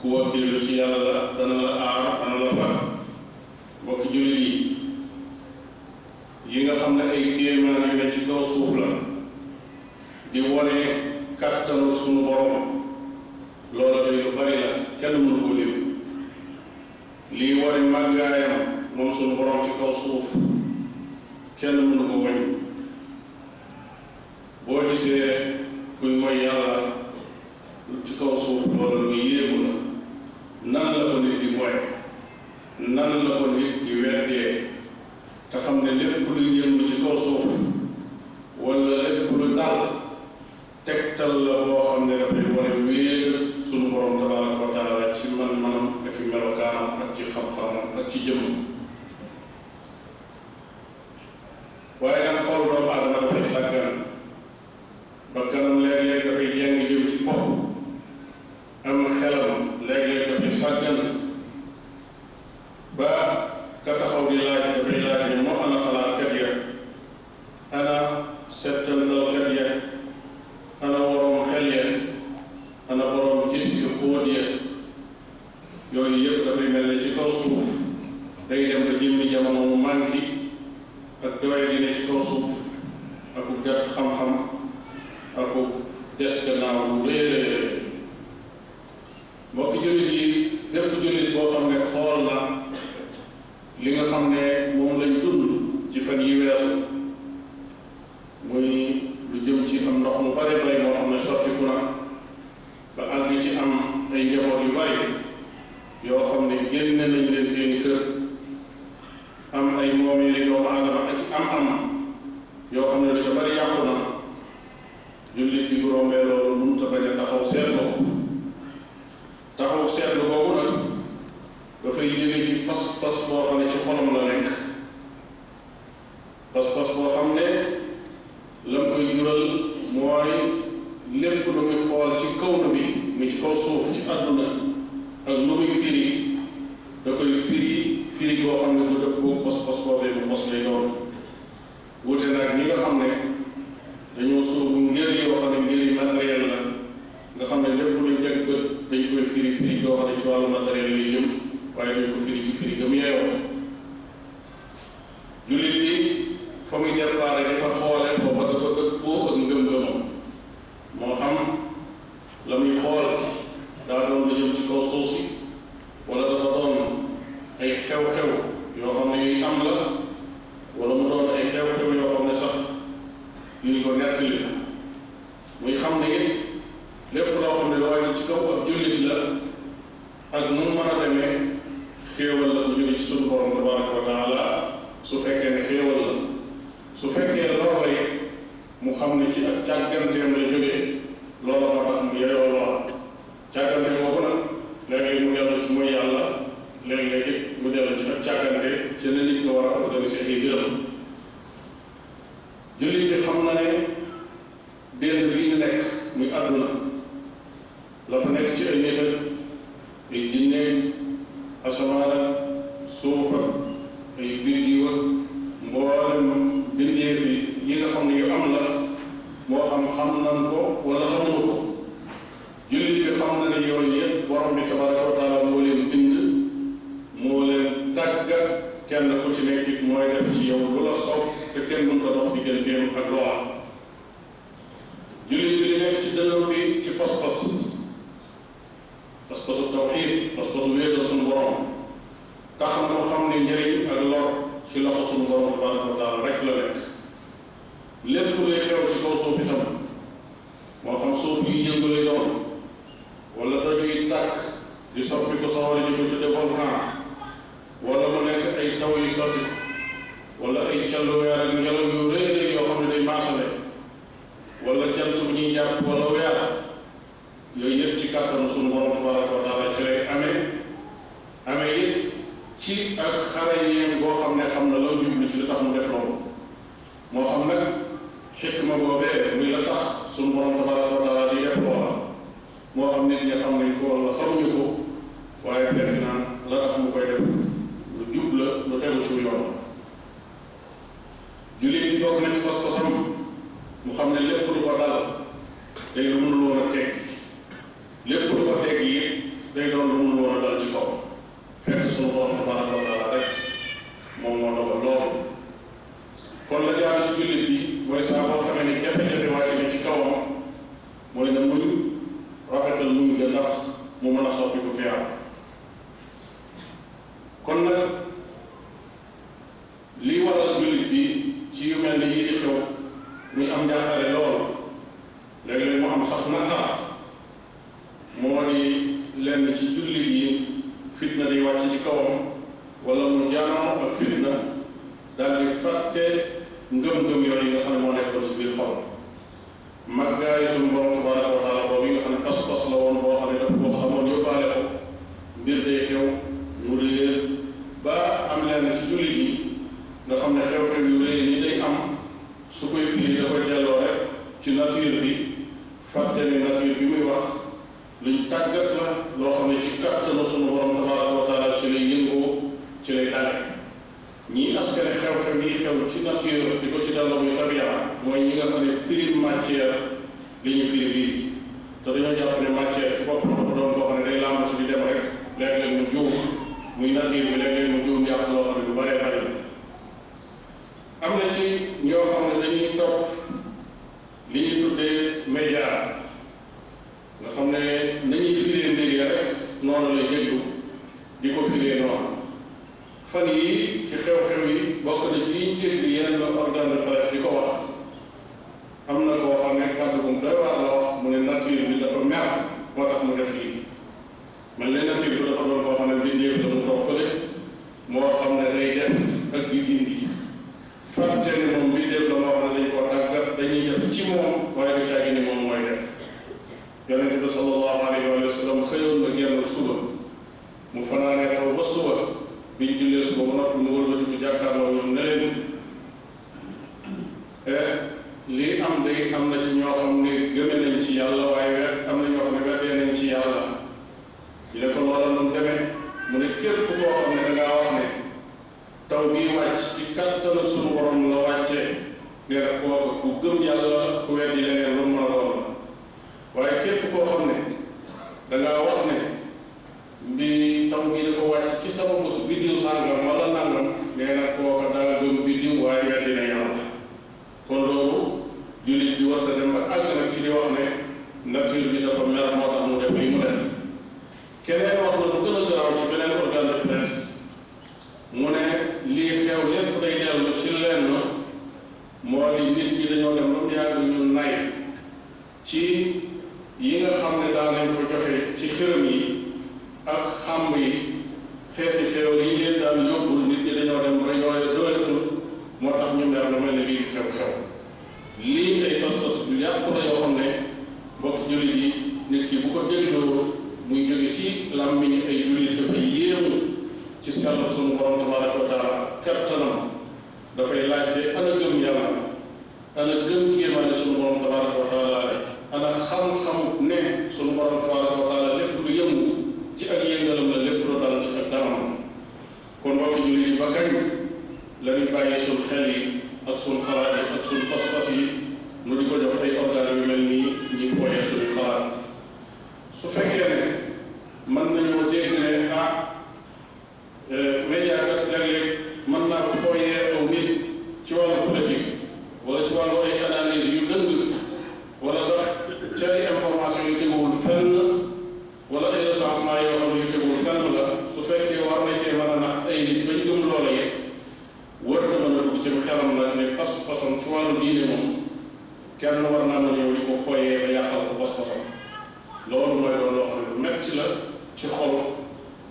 ku wakkilu ci yàlla dana la aar dana la far mbokk jullit yi yi nga xam ne ay kéemaan yu ne ci kaw suuf la di wone kattanu sunu borom loola day lu bari la kenn mënu ko lim lii wone màggaayam moom sunu borom ci kaw suuf kenn mënu ko wàññi boo gisee kuy mooy yàlla ci kaw suuf loolu lu yéemu la nan la ko nit di mooy nan la ko nit di weddee te xam ne lépp lu yëngu ci kaw suuf wala lépp lu dal tegtal la boo xam ne dafay war a wéer sunu borom tabaraka wa taala ci man-manam ak ci melokaanam ak ci xam-xamam ak ci jëmmam waaye nag xolu doomu aadama dafay sàggan bakkanam léeg-léeg dafay jàng jëm ci bopp am xelam léeg-léeg dafay sàggan ba ka taxaw di laaj dafay laaj ne moo ana xalaatkat ya ana settantalkat ya ana waroom xel ya ana waroom gis yu xóot ya yooyu yëpp dafay mel ne ci kaw suuf day dem ba jëmmi jamono mu manqué ak doole di ne ci kaw suuf ak gàtt xam-xam ak des gannaaw lu rëy a rëy mbokki jullit yi bépp jullit boo xam ne xool na li nga xam ne moom lañ dund ci fan yi weesu muy lu jëm ci am ndox mu bare bare moo xam ne sotti ku na ba àgg ci am ay njaboot yu bari yoo xam ne génne nañ leen seeni kër am ay moomeeli doomu aadama ak am am yoo xam ne lu ca bari yàqu na jullit bi bu rombee loolu mënut a bañ a taxaw seetlu taxaw seetlu boobu nag dafay jóge ci pas pas boo xam ne ci xolam la nekk pas-pas boo xam ne la koy jural mooy lépp lu muy xool ci kaw na bi mu ci kaw suuf ci àdduna ak lu muy firi da koy firi firi boo xam ne bu dëppoo pas-pas boobee mu mos lay doon wute nag ñi nga xam ne dañoo sóobu ngir yoo xam ne ngir yi matériel la nga xam ne lépp luñ teg bët dañ koy firi firi yoo xam ne ci wàllu matériel lay jëm waaye dañ ko firi ci firi gëm yeewoo jullit bi fa muy déparé di fa xoole foofa dafa dëppoo ak ngëm-ngëmam moo xam la muy xool daa doon lu jëm ci kaw suuf si wala dafa doon ay xew-xew yoo xam ne yuy am la wala mu doon ay xew-xew yoo xam ne sax yuñ ko nettali la muy xam ne it lépp loo xam ne lu wàcc ci kaw ab jullit la ak nu mu mën a demee xéewal la bu jóge ci sunu borom tabaraka wa taala su fekkee ne xéewal la su fekkee lor la it mu xam ne ci ak càgganteem la jóge loolu moo tax mu yeyoo loola càggante boobu nag léeg-léeg mu dellu ci mooy yàlla léeg-léeg it mu dellu ci ak càggante ci ne nit ko war a organiser ay mbiram jullit bi xam na ne démb bi ñu nekk muy àdduna la fa nekk ci ay nit ak ay jinne asamaan ak suuf ak ay biddiw ak mboolem bindeef yi yi nga xam ne yu am la moo xam xam nan ko wala xamuñu ko jullit bi xam na ne yooyu yëpp borom bi tabaraka wa taala moo leen bind moo leen tàggat kenn ku ci nekk it mooy def ci yow lu la soob te kenn mënta dox digganteem ak loo am jullit bi li nekk ci dënnam bi ci pas-pas pas-pasu tawxiid pas-pasu wéetal suñu borom tax na mu xam ne njëriñ ak lor ci loxo suñu borom tabaraka wa taala rek la nekk lépp luy xew ci kaw suuf itam moo xam suuf yi yëngu lay doon wala doj yi tàkk di soppi ko sawar a jëfandiku te volcan wala mu nekk ay taw yu sotti wala ay callu weer ak ngelaw yu rëy rëy yoo xam ne day maasale wala jant bu ñuy jàpp wala weer yooyu yëpp ci kàttanu sunu borom tabaraka wa taala ci lay amee amee it ci ak xarañeem boo xam ne xam na la jublu ci li tax mu def loolu moo xam nag xikma boobee muy la tax sunu borom tabaraka wa taala di def loola moo xam nit ñi xam nañ ko wala xamuñu ko waaye fekk na la tax mu koy def lu jub la lu tegu ci yoon jullit yi bokk na ci pas-pasam mu xam ne lépp lu ko dal day lu mënul woon a teg lépp lu ko teg yi day doon lu mënul woon a dal ci kaw fekk suñu borom tabaraka wa taala rek moom moo dogal loolu kon la jaar ci jullit bi mooy saa boo xamee ne jafe-jafe wàcc na ci kawam mooy ne muñ rafetal muñ ga ndax mu mën a soppi ko tiyaab kon nag lii waral jullit bi ci yu mel ni yi di xew muy am njàqare lool léeg-léeg mu am sax naqar moo di lenn ci jullit yi fitna di wàcc ci kawam wala mu jaanoo ak fitna daal di fàtte ngëm-ngëm yooyu nga xam ne moo nekkoon ci biir xolam màggaayu suñu borom tabaraka wa taala boobu yi nga xam ne pas-pas la woon boo xam ne dafa ko xamoon yóbbaale ko mbir day xew mu réer ba am lenn ci jullit yi nga xam ne xew-xew yu réer yi day am su koy firi da koy delloo rek ci nature bi fàtte ne nature bi muy wax luñ tàggat la loo xam ne ci kattanu sunu borom tabaraka wa taala ci lay yëngoo ci lay dale ñii askane xew-xew yi xew ci nature di ko ci delloo muy tabiya mooy ñi nga xam ne prime matière li ñu firi lii te dañoo jàpp ne matière ci boppam dafa doon boo xam ne day làmb si di dem rek léeg-léeg mu juum muy nature bi léeg-léeg mu juum yàq loo xam ne lu bare bari am na ci ñoo xam ne dañuy topp li ñuy tuddee média nga xam ne nañuy firee mbir yi rek noonu lay déglu di ko firee noonu fan yii ci xew-xew yi bokk na ci yiñ dégg yenn organe de presse di ko wax am na koo xam ne kàddu bu mu doy waar la wax mu ne nature bi dafa mer moo tax mu def lii man leen nature bi dafa doon koo xam ne bindéef la mu toog fële moo xam ne day def ak di dindi fàtte ne moom bindéef la moo xam ne dañ koo tàggat dañuy def ci moom waaye du caagi ni moom mooy def yonente bi sallallahu alayhi wa sallam xëyoon na genn suba mu fanaane xaw ba suba bi ñu jullee suba ba noppi mu wëlbati mu jàkkaarloo ñoom ne leen lii am day am na ci ñoo xam ne gëme nañ ci yàlla waaye wet am na ñoo xam ne weddee nañ ci yàlla ñu ne ko loola noonu demee mu ne képp koo xam ne dangaa wax ne taw bi wàcc ci kattanu suñu borom la wàccee nee na kooku ku gëm yàlla ku weddi leneen lu mu mën a doon waaye képp koo xam ne da ngaa wax ne bi taw bi dafa wàcc ci sama bos biddiw sàngam wala nangam nee na kooka daa gëm biddiw waaye nga dina yàlla kon loolu jullit bi war a dem ba àgg nag ci di wax ne nature bi dafa mer moo tax mu def lii mu def keneen wax na lu gën a garaaw ci beneen organe de presse mu ne lii xew lépp day dellu ci lenn moo di nit ñi dañoo dem ba mu yàgg ñu nay ci yi nga xam ne daan nañ ko joxe ci xërëm yi ak xàmb yi xeeti xéewal yi leen daan yóbbul nit ñi dañoo dem ba yooye dooletul moo tax ñu mer lu mel ne bii xew-xew lii ay pas-pas yu yàqu la yoo xam ne bokk jullit yi nit ki bu ko dégloo muy jóge ci làmmiñu ay jullit dafa yéemu ci sell sunu borom tabaraka wa taala kattanam dafay laaj de ana gëm yàlla ana gëm kéemaane sunu borom tabaraka wa taala rek ana xam-xamu ne sunu borom tabaraka wa taala lépp lu yëngu ci ak yëngalam la lépp lu dal ci ak daram kon mbokki jullit yi ba kañ la ñuy bàyyi suñ xel yi ak suñ xalaat yi ak suñ pas-pas yi nu di ko jox ay organes yu mel nii ñi fooyee suñu xalaat su fekkee ne mën nañoo dégg ne ah média kat léeg-léeg mën naa ko fooyee aw nit ci wàllu politique wala ci wàllu ay analyse yu dëng wala sax ci ay information yu teguwul fenn wala ay recensement yoo xam ne yu teguwul fenn la su fekkee war na cee mën a nax ay nit bañ gëm loola yëpp war na mën a dugg ci xelam la ne pas pasam ci wàllu diine moom kenn war naa mën a ñëw di ko fooyee ba yàqal ko pas pasam loolu mooy doon loo xam ne lu metti la ci xol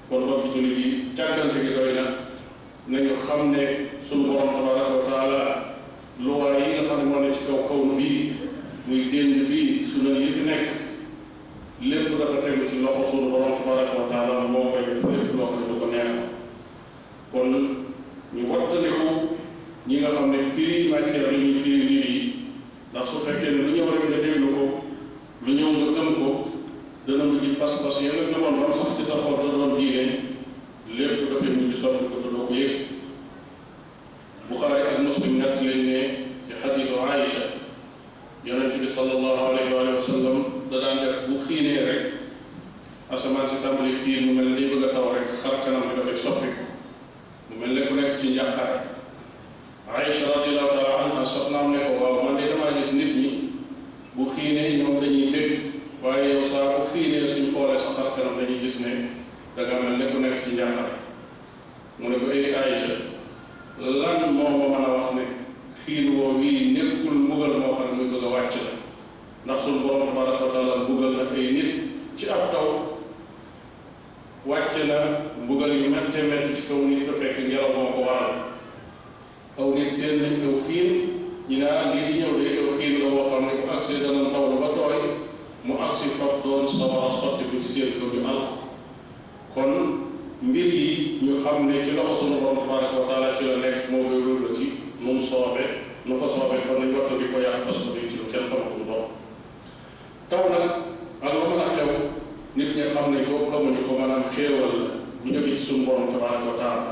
kon mbokki jullit yi càggante gi doy na nañu xam ne sunu borom tabaraka wa taala luwaa yi nga xam ne moo ne ci kaw kaw nu bii muy dénd bii sunna yi fi nekk lépp dafa tegu ci loxo sunu borom tabaraka wa taala moo koy def lépp loo xam ne du ko neex kon ñu wattaliku ñi nga xam ne firi matière la ñuy firi mbir yi ndax su fekkee ne lu ñëw rek nga déglu ko lu ñëw nga gëm ko dana mujj pas-pas ya nga gëmoon ba mu sax ci sa xol te doon diine lépp dafay mujj soppi ko te doo ko yëg Buxaari ak Muslim nett leen ne ci xadiisu Aïcha yonente bi sallallahu alayhi wa sallam da daan def bu xiinee rek asamaan si tàmbali xiin mu mel ni bëgg a taw rek xar kanam bi dafay soppi ko mu mel ne ku nekk ci njàqare Aïcha radiallahu taala anha soxnaam ne ko waaw man de damaa gis nit ñi bu xiinee ñoom dañuy dégg waaye yow saa bu xiinee suñ xoolee sa xar kanam dañuy gis ne da nga mel ne ku nekk ci njàqare mu ne ko ay Aïcha lan moo ma mën a wax ne xiin woo wii nekkul mbugal moo xam ne muy bëgg a wàcc la ndax suñ borom tabaraka wa taala mbugal na ay nit ci ab taw wàcc na mbugal yu mettee metti ci kaw nit te fekk ngelaw moo ko waral aw nit seen nañ aw xiin ñu ne ah lii di ñëw day aw xiin la boo xam ne bu agsee dana taw lu ba tooy mu agsi faf doon sawara sotti ko ci seen kaw ñu al kon mbir yi ñu xam ne ci loxo sunu borom tabaraka wa taala ci la nekk moo koy rulati nu mu soobe nu ko soobe kon nañ wattandi ko yàq parce que ci lu kenn xamagul borom taw nag ak lu mën a xew nit ñi xam ne ko xamuñu ko maanaam xéewal la bu jógee ci suñu borom tabaraka wa taala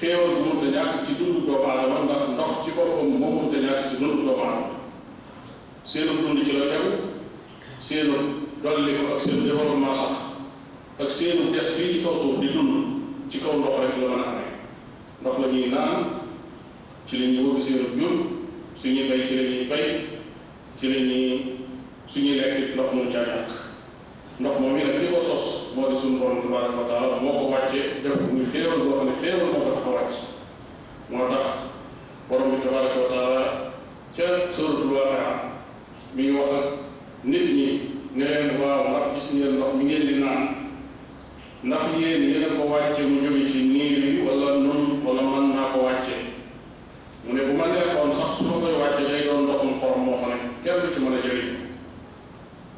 xéewal bu mënta ñàkk ci dundu doomu aadama ndax ndox ci boppam moo mënta ñàkk ci dundu doomu aadama seenu dund ci la tegu seenu dolli ko ak seen développement sax ak seenu des fii ci kaw suuf di dund ci kaw ndox rek la mën a amee ndox la ñuy naan ci la ñuy wëgg seenu jur suñuy bay ci la ñuy bay ci la ñuy suñuy lekk ndox moom ca ñàkk ndox moom yi nag li ko sos moo di suñu borom tabaraka wa taala moo ko wàcce def ko muy xéewal boo xam ne xéewal moo ko tax a wàcc moo tax borom bi tabaraka wa taala ca suratul waaqia mi ngi wax ak nit ñi ne leen waaw ndax gis ngeen ndox mi ngeen di naan ndax yéen yéen a ko wàcce mu jóge ci niir yi wala nun wala mën naa ko wàcce mu ne bu ma neexoon sax su ma koy wàcce day doon ndoxum xorom moo xam ne kenn du ci mën a jëriñ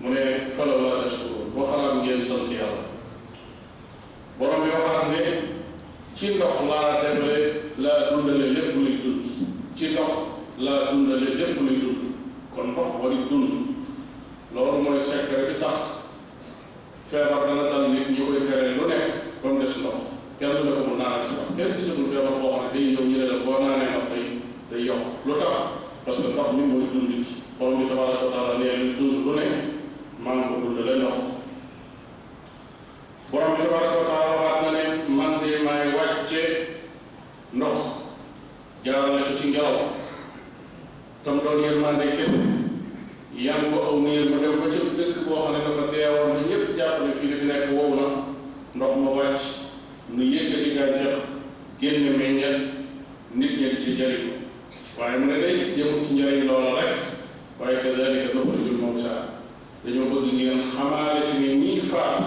mu ne falaw laa tashkuruun boo xalaat ngeen sant yàlla borom bi waxaat ne ci ndox laa defale laa dundale lépp luy dund ci ndox laa dundale lépp luy dund kon ndox wari dund loolu mooy secret bi tax feebar dana dal nit ñu koy teree lu nekk ba mu des ndox kenn du ne ko mu naan ci ndox kenn gisatul feebar boo xam ne day ñëw ñu ne la boo naanee ndox day day yokk lu tax parce que ndox mi mooy dund ci borom bi tabaraka wa taala nee lu dund lu ne maa ngi ko dund la ndox borom bi tabaraka wa taala waxaat na ne man de maay wàcce ndox jaarale ko ci ngelaw tam doon yërmande kese yan ko aw niir mu dem ba ca dëkk boo xam ne dafa deewoon na ñëpp jàpp ne fii dafa nekk wow na ndox ma wàcc nu yëkkati gàncax génne meññet nit ñi di ci jëriñ waaye mu ne day jëmu ci njëriñ loola rek waaye kadalika nuxrijul mawta dañoo bëgg ngeen xamaale ci ne ñii faat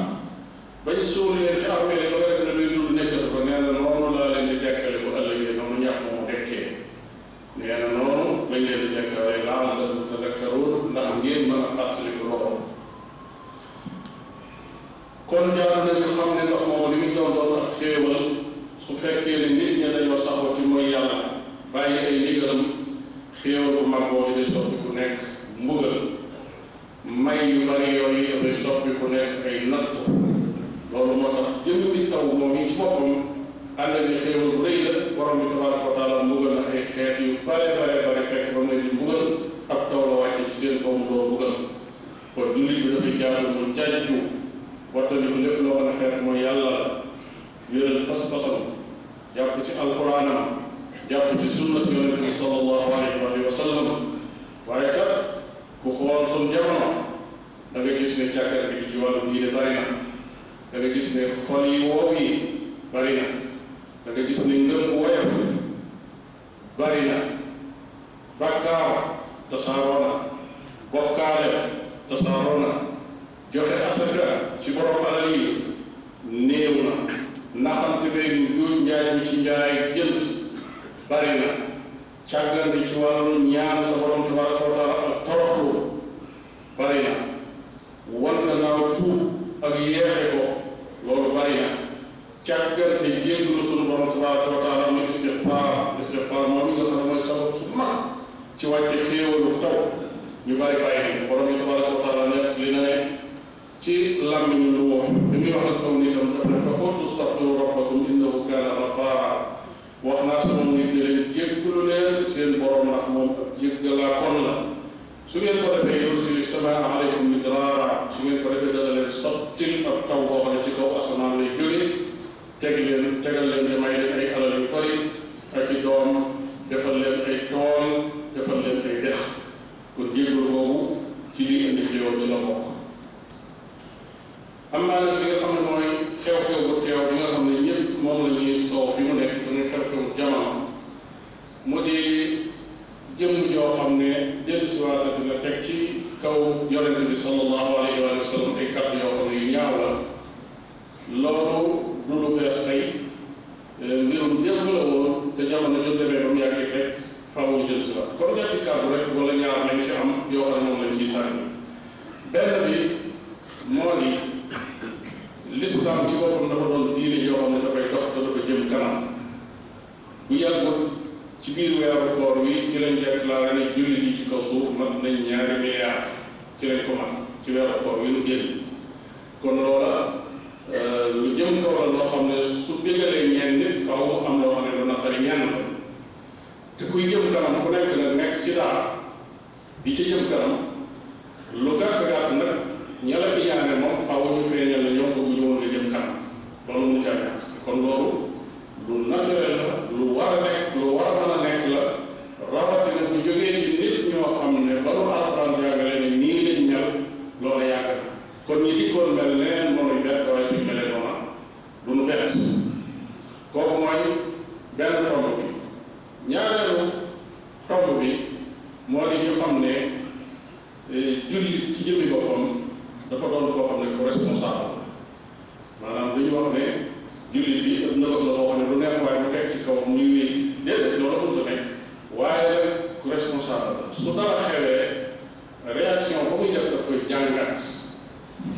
bañ suul leen ci armée yi ba nga def ne luy dund nekkatu ko nee na noonu laa leen di dekkale bu ëllëgee noonu ñax moomu dekkee nee na noonu lañ leen di dekkalee la'allakum tadakkaruun ndax ngeen mën a fàttaliku loolu kon jaar nañu xam ne ndox moomu li muy doon doon ak xéewal su fekkee ne nit ña dañoo saxoo ci mooy yàlla bàyyi ay ndigalam xéewal bu mag boobu di soppi ku nekk mbugal may yu bari yooyu dafay soppi ku nekk ay natt loolu moo tax jëmm bi taw moom yi ci boppam ànd ak ni xéewal bu rëy la borom bi tabaraka wa taala mbugal na ay xeet yu bare bare bare fekk ba mu ne di mbugal ak taw la wàcce ci seen kaw mu doon mbugal kon jullit bi dafay jaaru mu jàjju wattandiku lépp loo xam ne xeet mooy yàlla la wéral pas-pasam jàpp ci alxuraanam jàpp ci sunna si yonente bi sallallahu alayhi wa sallam waaye kat ku xool suñ jamono da nga gis ne càggal bi ci wàllu diine bari na da nga gis ne xol yi woow yi bari na da nga gis ne ngëm woyof bari na bàkkaar tasaaroo na bokkaale tasaaroo na joxe asaka ci borom alal yi néew na naxante beeg njuuj njaay bi ci njaay jënd bari na càggan bi ci wàllu ñaan sa borom tabaraka wa taala ak toroxlu bari na wan gannaaw tuub ak yeexe ko loolu bari na càggante jégglu sunu borom tabaraka wa taala muy istixfaar istixfaar moom nga xam ne mooy sabab su mag ci wàcce xéewalu taw ñu bari bàyyi nañ borom bi tabaraka wa taala nett li na ne ci làmmiñu lu wax bi muy wax ak kaw nitam dafa ne fa qultu astaghfiru rabbakum innahu kaana ghafaara wax naa sama nit ne leen jéggalu leen seen borom ndax moom ak jéggalaa kon la su ngeen ko defee yursili samaa aleykum midraara su ngeen ko defee dana leen sottil ab taw boo xam ne ci kaw asamaan lay jóge teg leen tegal leen te may leen ay alal yu bari ak i doom defal leen ay tool defal leen ay dex kon jéggalu boobu ci li indi xéewal ci la bokk am naa nag li nga xam ne mooy xew-xew bu teew bi nga xam ne ñëpp moom la ñuy soow fi mu nekk muy xew-xew jamono mu di jëmm joo xam ne dellusiwaat dina teg ci kaw yonent bi sallallahu alayhi wa sallam ay kàddu yoo xam ne yu ñaaw la loolu du lu bees tey mbirum démb la woon te jamono ju demee ba mu yàgg rek faaw ñu jël si waat kon ñetti kàddu rek wala ñaar nañ ci am yoo xam ne moom lañ ciy sànni benn bi moo di lislaam ci boppam dafa doon diine yoo xam ne dafay dox te dafa jëm kanam bu yàggul ci biir weeru koor wi ci lañ déclaré ne jullit yi ci kaw suuf mat nañ ñaari milliards ci lañ ko mat ci weeru koor wi ñu génn kon loola lu jëm kaw la loo xam ne su bégalee ñeen nit faaw mu am loo xam ne du naqari ñenn te kuy jëm kanam ku nekk nag nekk ci dara di ci jëm kanam lu gàtt gàtt nag ña la ci jànge moom xaw ñu feeñal ne ñoom bëgg ñu woon nga jëm kanam loolu mu caa ñàkk kon loolu lu naturel la lu war a nekk lu war a mën a nekk la rawatina bu jógee ci nit ñoo xam ne ba nu alxuraan jàngale ne nii lañ mel loolu yàgg na kon ñi dikkoon mel neen moonuy bett waaye suñ melee noona du nu bett kooku mooy benn tomb bi ñaareelu tomb bi moo di ñu xam ne jullit ci jëmmi boppam dafa doon koo xam ne ku responsable la maanaam dañu wax ne jullit bi ëpp na la boo xam ne lu neex waaye mu teg ci kaw muy wéy déedéet loolu mënut a nekk waaye ku responsable la su dara xewee réaction ba muy def daf koy jàngat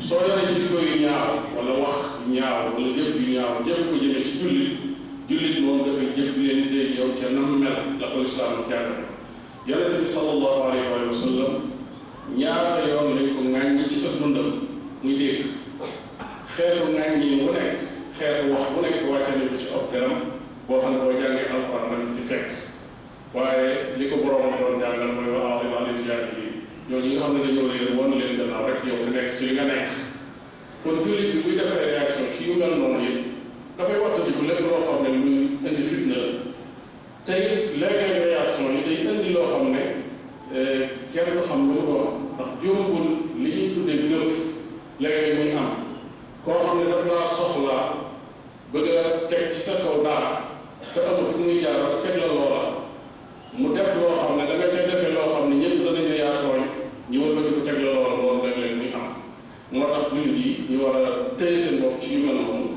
soo yoree jikko yu ñaaw wala wax yu ñaaw wala jëf yu ñaaw jëf ko jëme ci jullit jullit moom dafay jëf leen tey yow ca nam mel la ko lislaam jàng yonente bi sallallahu alayhi wa sallam ñaata yoon lañ ko ŋàññ ci ëpp dundam muy dégg xeetu ŋàññ yi mu nekk xeetu wax bu nekk wàcce nañ ko ci ab deram boo xam ne boo jàngee alxuraan lañ ci fekk waaye li ko borom ma doon jàngal mooy wa a'rid anil jaahiliin ñoo ñi nga xam ne dañoo réer woon leen gannaaw rek yow te nekk ci li nga nekk kon jullit bi buy defee réaction ci yu mel noonu yëpp dafay wattandiku lépp loo xam ne luy indi fitna la te it léeg-léeg réaction yi day indi loo xam ne kenn du xam lu mu doon ndax juróomul li ñuy tuddee gëf léeg-léeg muy am koo xam ne daf laa soxlaa bëgg a teg ci sa kaw dara te amul fu muy jaar ba teg la loola mu def loo xam ne da nga ca defee loo xam ne ñëpp danañu yaa tooñ ñu war a ko teg la loola loolu rek leen muy am moo tax jullit yi ñu war a téye seen bopp ci yu mel noonu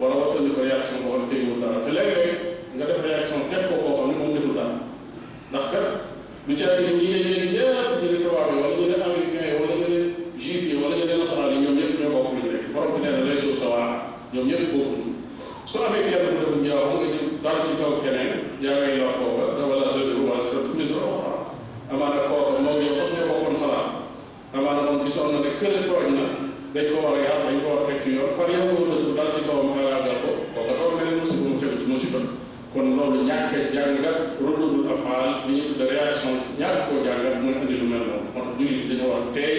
wala wattandi ko réaction boo xam ne téyewul dara te léeg-léeg nga def réaction teg ko koo xam ne moom deful dara ndax kat du caa yi ñi ne ñeen ñëpp ñu ne tubaab yi wala ñu ne américain yi wala ñu ne juif yi wala ñu ne nasaraan yi ñoom ñëpp ñoo bokk lu nekk borom bi nee na lay suuf sa waa ñoom ñëpp bokkul su amee kenn ku def ñaaw nga ñu dal ci kaw keneen yaa ngay yor kooka da wala deuxième waa sa misra oxra amaana kooka moom yow sax ñoo bokkoon xalaat amaana moom gisoon na ne kële tooñ na dañ ko war a yar dañ ko war a teg ci yoon far yow ko dëgg daal ci kawam xalaatal ko kooka doon mel ni musiba mu tegu ci musiba kon loolu ñàkk a jàngat rududul afaal li ñu tudde réaction ñàkk koo jàngat mooy indi lu mel noonu moo tax jullit yi dañu war a teey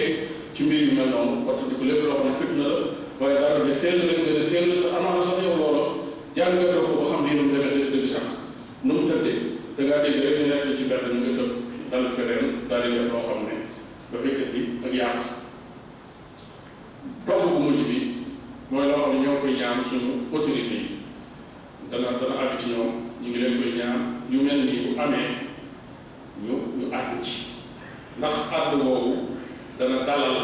ci mbir yu mel noonu parce que lépp loo xam ne fitna la waaye dara de teel lañ gën a teel te amaana sax yow loolu jàngatoo ko ba xam ne nu mu demee dëgg dëgg sax nu mu tëddee da ngaa dégg rek ñu nekk ci benn ñu nga tëb dal feneen daal di def loo xam ne dafay indi ak yàq tomb bu mujj bi mooy loo xam ne ñoo koy ñaan suñu autorité yi dana dana àgg ci ñoom ñu ngi leen koy ñaan yu mel nii bu amee ñu ñu àgg ci ndax àgg boobu dana dalal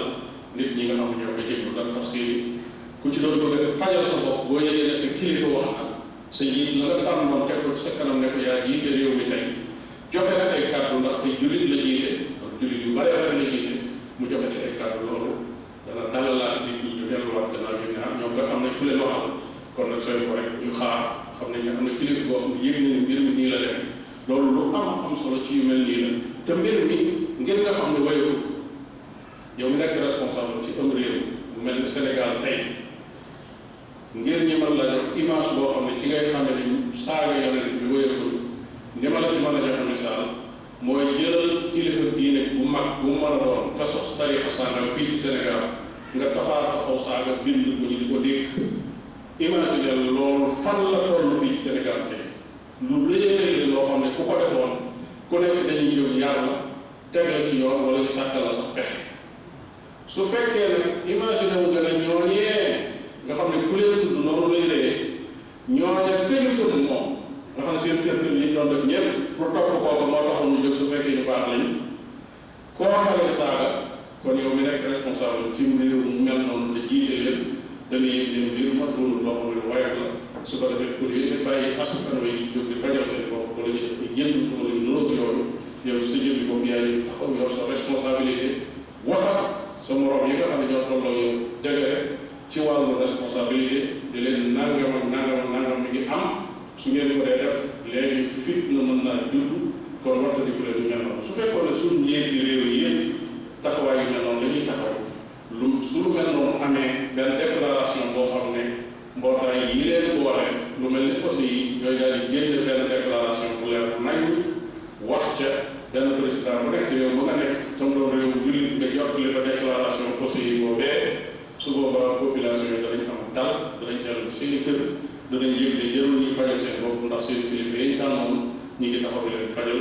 nit ñi nga xam ne ñoo koy déglu dana tax si ku ci doon bëgg a fajal sa bopp boo yëgee ne sa kilifa wax na sa njiit la nga tàmmoon teg ko ci sa kanam ne ko yaa jiite réew mi tey joxe na ay kàddu ndax ay jullit la jiite ak jullit yu bare bare la jiite mu joxe ci ay kàddu loolu dana dalalaat nit ñi ñu delluwaat gannaaw ñu ne ah ñoom kat am nañ ku leen waxal kon nag sooy ko rek ñu xaar xam nañ ne am na kilifa boo xam ne yëg nañu mbir mi nii la dem loolu lu am am solo ci yu mel nii la te mbir mi ngir nga xam ne wayu yow mi nekk responsable ci am réew mu mel ni Sénégal tey ngir ñi mën la def image boo xam ne ci ngay xam ne ni saaga yonent bi wéyatul ni ma la ci mën a joxe misaal mooy jëlal kilifa diine bu mag bu mu mën a doon nga sos tarixa sàngam fii ci Sénégal nga tafaar ko aw saaga bind ko ñu di ko dégg imaginer loolu fan la toll fii ci Sénégal tey lu réeréer loo xam ne ku ko defoon ku nekk dañuy ñëw yar la teg la ci yoon wala ñu sàkkal la sax pexe su fekkee nag imaginer wu nga ne ñooñee nga xam ne ku leen tudd noonu lay rëyee ñooña këñu ko du moom nga xam ne seen kër kër yi doon def ñëpp pour topp kooku moo taxoon ñu jóg su fekkee ñu baax lañu koo xamee saaga kon yow mi nekk responsable ci réew mu mel noonu te jiite leen dañuy yëg ne mbir ma doonul loo xam ne lu woyof la su ko defee pour yéen bàyyi askan wi ñu jóg di fajal seen bopp wala ñu def yëngu wala ñu nuróog yoon yow sa jëmmi bopp yaa ngi taxaw yor sa responsabilité waxal sa moroom yi nga xam ne ñoo tolloo yow jege rek ci wàllu responsabilité di leen nangam ak nangam ak nangam mi ngi am su ngeen ko dee def léegi fitna mën naa judd kon wattandiku leen ñu mel noonu su fekkoon ne suñu njiiti réew yi yëpp taxawaay yu mel noonu la ñuy taxaw lu su lu mel noonu amee benn déclaration boo xam ne mbootaay yi leen ko waree lu mel ni aussi yi ñooy daal di génne benn déclaration bu leer nañ wax ca benn président bu nekk réew mu nga nekk tam doon réew jullit nga jottali ko déclaration aussi yi boobee su boobaa population yi danañ am dal danañ dellu seen i kër danañ yëg ne jarul ñu fajal seen bopp ndax seen kilifa yi tànnoon ñu ngi taxaw leen fajal